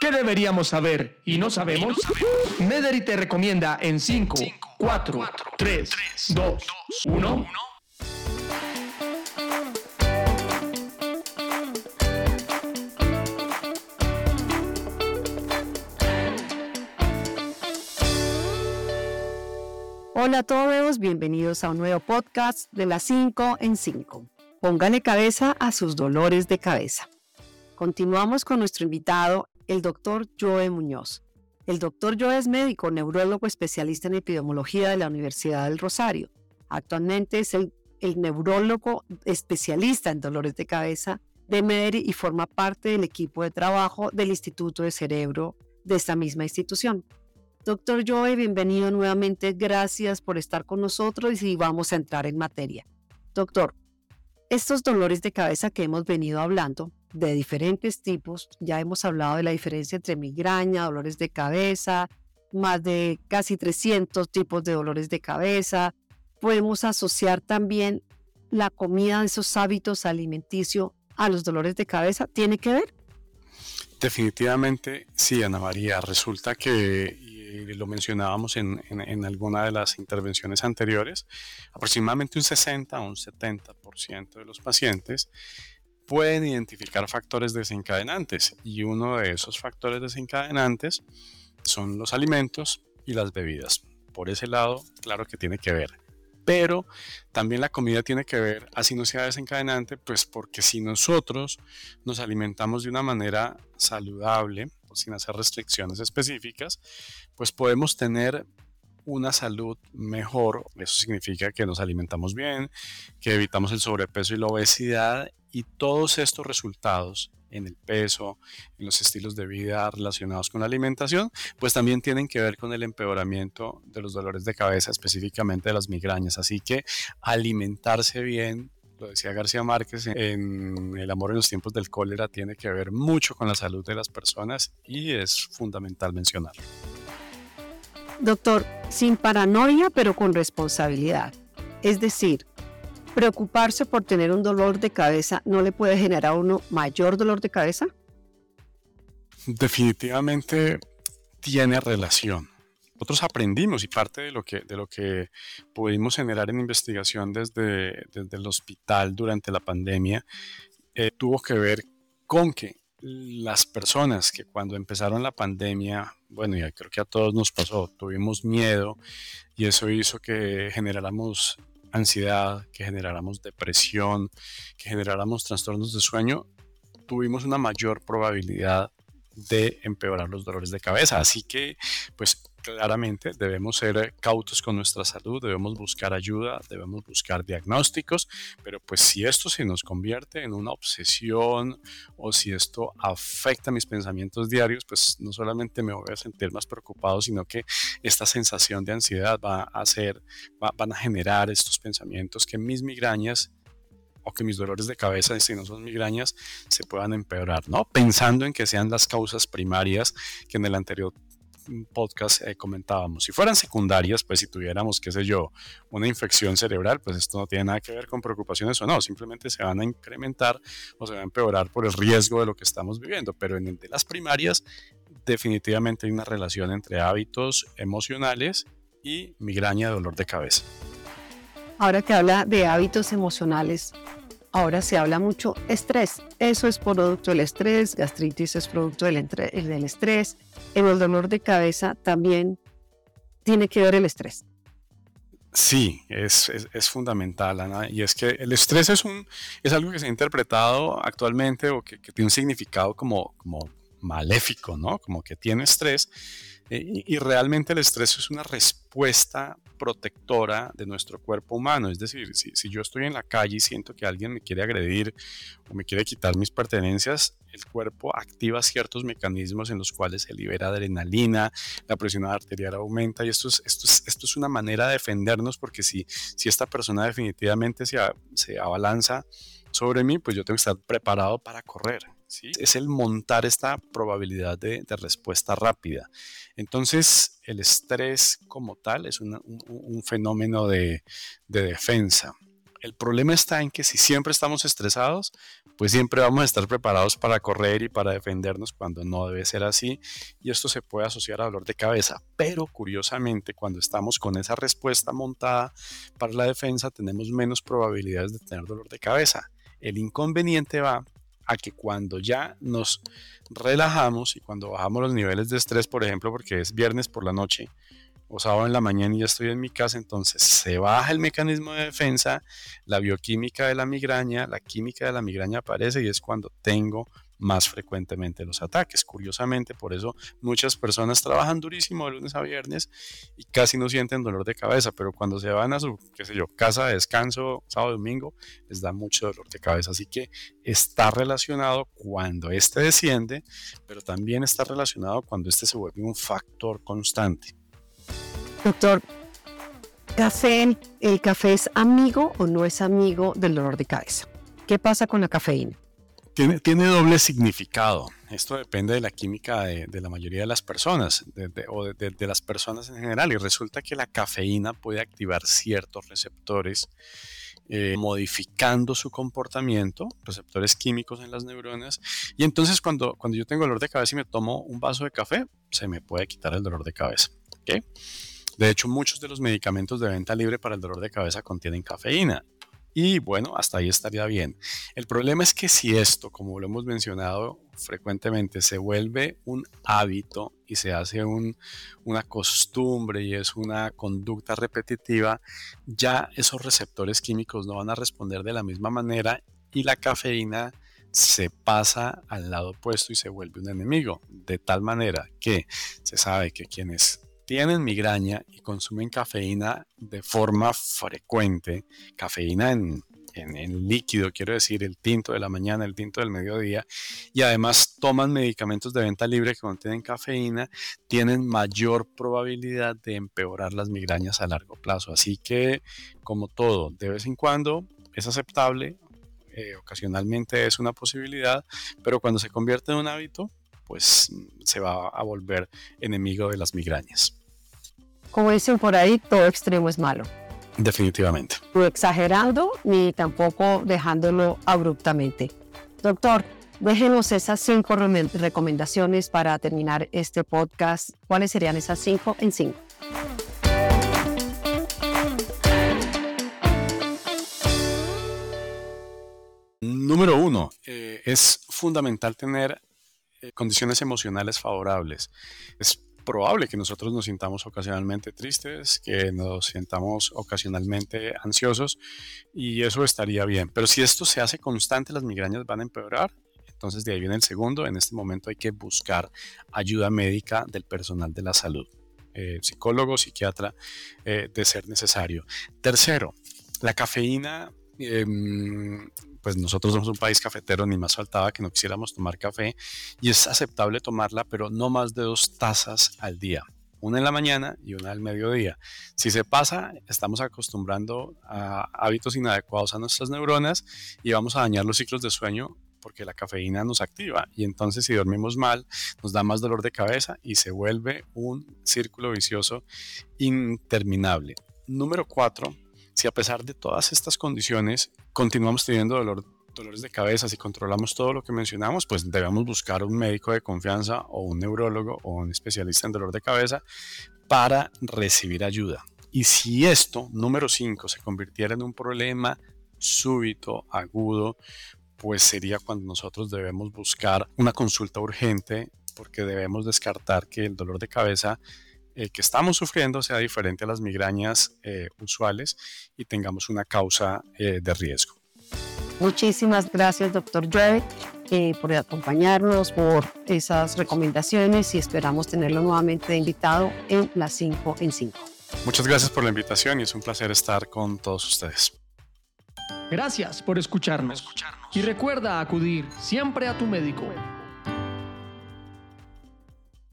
¿Qué deberíamos saber y no sabemos? Mederi te recomienda en 5, 4, 3, 2, 1. Hola a todos, bienvenidos a un nuevo podcast de las 5 en 5. Póngale cabeza a sus dolores de cabeza. Continuamos con nuestro invitado, el doctor Joe Muñoz. El doctor Joe es médico, neurólogo especialista en epidemiología de la Universidad del Rosario. Actualmente es el, neurólogo especialista en dolores de cabeza de MEDERI y forma parte del equipo de trabajo del Instituto de Cerebro de esta misma institución. Doctor Joe, bienvenido nuevamente. Gracias por estar con nosotros y vamos a entrar en materia. Doctor, estos dolores de cabeza que hemos venido hablando de diferentes tipos. Ya hemos hablado de la diferencia entre migraña, dolores de cabeza, más de casi 300 tipos de dolores de cabeza. Podemos asociar también la comida esos hábitos alimenticios a los dolores de cabeza. ¿Tiene que ver? Definitivamente sí, Ana María. Resulta que, y lo mencionábamos en, en, alguna de las intervenciones anteriores, aproximadamente un 60 o un 70% de los pacientes pueden identificar factores desencadenantes y uno de esos factores desencadenantes son los alimentos y las bebidas. Por ese lado, claro que tiene que ver. Pero también la comida tiene que ver, así no sea desencadenante, pues porque si nosotros nos alimentamos de una manera saludable, sin hacer restricciones específicas, pues podemos tener una salud mejor. Eso significa que nos alimentamos bien, que evitamos el sobrepeso y la obesidad y todos estos resultados en el peso, en los estilos de vida relacionados con la alimentación, pues también tienen que ver con el empeoramiento de los dolores de cabeza, específicamente de las migrañas. Así que alimentarse bien, lo decía García Márquez, en El amor en los tiempos del cólera tiene que ver mucho con la salud de las personas y es fundamental mencionarlo. Doctor, sin paranoia, pero con responsabilidad. Es decir, preocuparse por tener un dolor de cabeza no le puede generar a uno mayor dolor de cabeza? Definitivamente tiene relación. Nosotros aprendimos y parte de lo que, de lo que pudimos generar en investigación desde, desde el hospital durante la pandemia eh, tuvo que ver con que las personas que cuando empezaron la pandemia, bueno, ya creo que a todos nos pasó, tuvimos miedo y eso hizo que generáramos ansiedad, que generáramos depresión, que generáramos trastornos de sueño, tuvimos una mayor probabilidad de empeorar los dolores de cabeza. Así que, pues claramente debemos ser cautos con nuestra salud, debemos buscar ayuda, debemos buscar diagnósticos, pero pues si esto se nos convierte en una obsesión o si esto afecta mis pensamientos diarios, pues no solamente me voy a sentir más preocupado, sino que esta sensación de ansiedad va a hacer, van a generar estos pensamientos que mis migrañas o que mis dolores de cabeza, si no son migrañas, se puedan empeorar, ¿no? Pensando en que sean las causas primarias que en el anterior podcast eh, comentábamos. Si fueran secundarias, pues si tuviéramos, qué sé yo, una infección cerebral, pues esto no tiene nada que ver con preocupaciones o no, simplemente se van a incrementar o se van a empeorar por el riesgo de lo que estamos viviendo. Pero en el de las primarias, definitivamente hay una relación entre hábitos emocionales y migraña, dolor de cabeza. Ahora que habla de hábitos emocionales, ahora se habla mucho estrés. Eso es producto del estrés, gastritis es producto del, del estrés. En el dolor de cabeza también tiene que ver el estrés. Sí, es, es, fundamental, Ana. Y es que el estrés es, un, es algo que se ha interpretado actualmente o que, que tiene un significado como, como maléfico, ¿no? Como que tiene estrés. Eh, y, realmente el estrés es una respuesta protectora de nuestro cuerpo humano. Es decir, si, yo estoy en la calle y siento que alguien me quiere agredir o me quiere quitar mis pertenencias, el cuerpo activa ciertos mecanismos en los cuales se libera adrenalina, la presión arterial aumenta y esto es, esto es, esto es una manera de defendernos porque si, esta persona definitivamente se abalanza sobre mí, pues yo tengo que estar preparado para correr. Es el montar esta probabilidad de, respuesta rápida. Entonces, el estrés como tal es un, fenómeno de, defensa. El problema está en que si siempre estamos estresados, pues siempre vamos a estar preparados para correr y para defendernos cuando no debe ser así. Y esto se puede asociar a dolor de cabeza. Pero curiosamente, cuando estamos con esa respuesta montada para la defensa, tenemos menos probabilidades de tener dolor de cabeza. El inconveniente va a que cuando ya nos relajamos y cuando bajamos los niveles de estrés, por ejemplo, porque es viernes por la noche, o sábado en la mañana y ya estoy en mi casa, entonces se baja el mecanismo de defensa, la bioquímica de la migraña, la química de la migraña aparece y es cuando tengo más frecuentemente los ataques. Curiosamente, por eso muchas personas trabajan durísimo de lunes a viernes y casi no sienten dolor de cabeza, pero cuando se van a su, qué sé yo, casa de descanso, sábado, domingo, les da mucho dolor de cabeza. Así que está relacionado cuando este desciende, pero también está relacionado cuando este se vuelve un factor constante. Doctor, ¿café, ¿el café es amigo o no es amigo del dolor de cabeza? ¿Qué pasa con la cafeína? Tiene, doble significado. Esto depende de la química de, la mayoría de las personas o de, las personas en general. Y resulta que la cafeína puede activar ciertos receptores, eh, modificando su comportamiento, receptores químicos en las neuronas. Y entonces cuando, cuando yo tengo dolor de cabeza y me tomo un vaso de café, se me puede quitar el dolor de cabeza. De hecho, muchos de los medicamentos de venta libre para el dolor de cabeza contienen cafeína. Y bueno, hasta ahí estaría bien. El problema es que si esto, como lo hemos mencionado frecuentemente, se vuelve un hábito y se hace una costumbre y es una conducta repetitiva, ya esos receptores químicos no van a responder de la misma manera y la cafeína se pasa al lado opuesto y se vuelve un enemigo, de tal manera que se sabe que quienes tienen migraña y consumen cafeína de forma frecuente, cafeína en, líquido, quiero decir, el tinto de la mañana, el tinto del mediodía, y además toman medicamentos de venta libre que contienen cafeína, tienen mayor probabilidad de empeorar las migrañas a largo plazo. Así que, como todo, de vez en cuando es aceptable, eh, ocasionalmente es una posibilidad, pero cuando se convierte en un hábito, pues se va a volver enemigo de las migrañas como dicen por ahí, todo extremo es malo. Definitivamente. No exagerando ni tampoco dejándolo abruptamente. Doctor, déjenos esas cinco recomendaciones para terminar este podcast. ¿Cuáles serían esas cinco en cinco? Número uno, eh, es fundamental tener eh, condiciones emocionales favorables. Es probable que nosotros nos sintamos ocasionalmente tristes, que nos sintamos ocasionalmente ansiosos y eso estaría bien. Pero si esto se hace constante, las migrañas van a empeorar. Entonces de ahí viene el segundo. En este momento hay que buscar ayuda médica del personal de la salud, eh, psicólogo, psiquiatra, eh, de ser necesario. Tercero, la cafeína em, pues nosotros somos un país cafetero, ni más faltaba que no quisiéramos tomar café y es aceptable tomarla, pero no más de dos tazas al día. Una en la mañana y una al mediodía. Si se pasa, estamos acostumbrando a hábitos inadecuados a nuestras neuronas y vamos a dañar los ciclos de sueño porque la cafeína nos activa y entonces si dormimos mal nos da más dolor de cabeza y se vuelve un círculo vicioso interminable. Número cuatro, si a pesar de todas estas condiciones continuamos teniendo dolor, dolores de cabeza, si controlamos todo lo que mencionamos, pues debemos buscar un médico de confianza o un neurólogo o un especialista en dolor de cabeza para recibir ayuda. Y si esto, número 5, se convirtiera en un problema súbito, agudo, pues sería cuando nosotros debemos buscar una consulta urgente porque debemos descartar que el dolor de cabeza eh, que estamos sufriendo sea diferente a las migrañas eh, usuales y tengamos una causa eh, de riesgo. Muchísimas gracias, doctor Joe, por acompañarnos, por esas recomendaciones y esperamos tenerlo nuevamente invitado en las 5 en 5. Muchas gracias por la invitación y es un placer estar con todos ustedes. Gracias por escucharnos. Y recuerda acudir siempre a tu médico.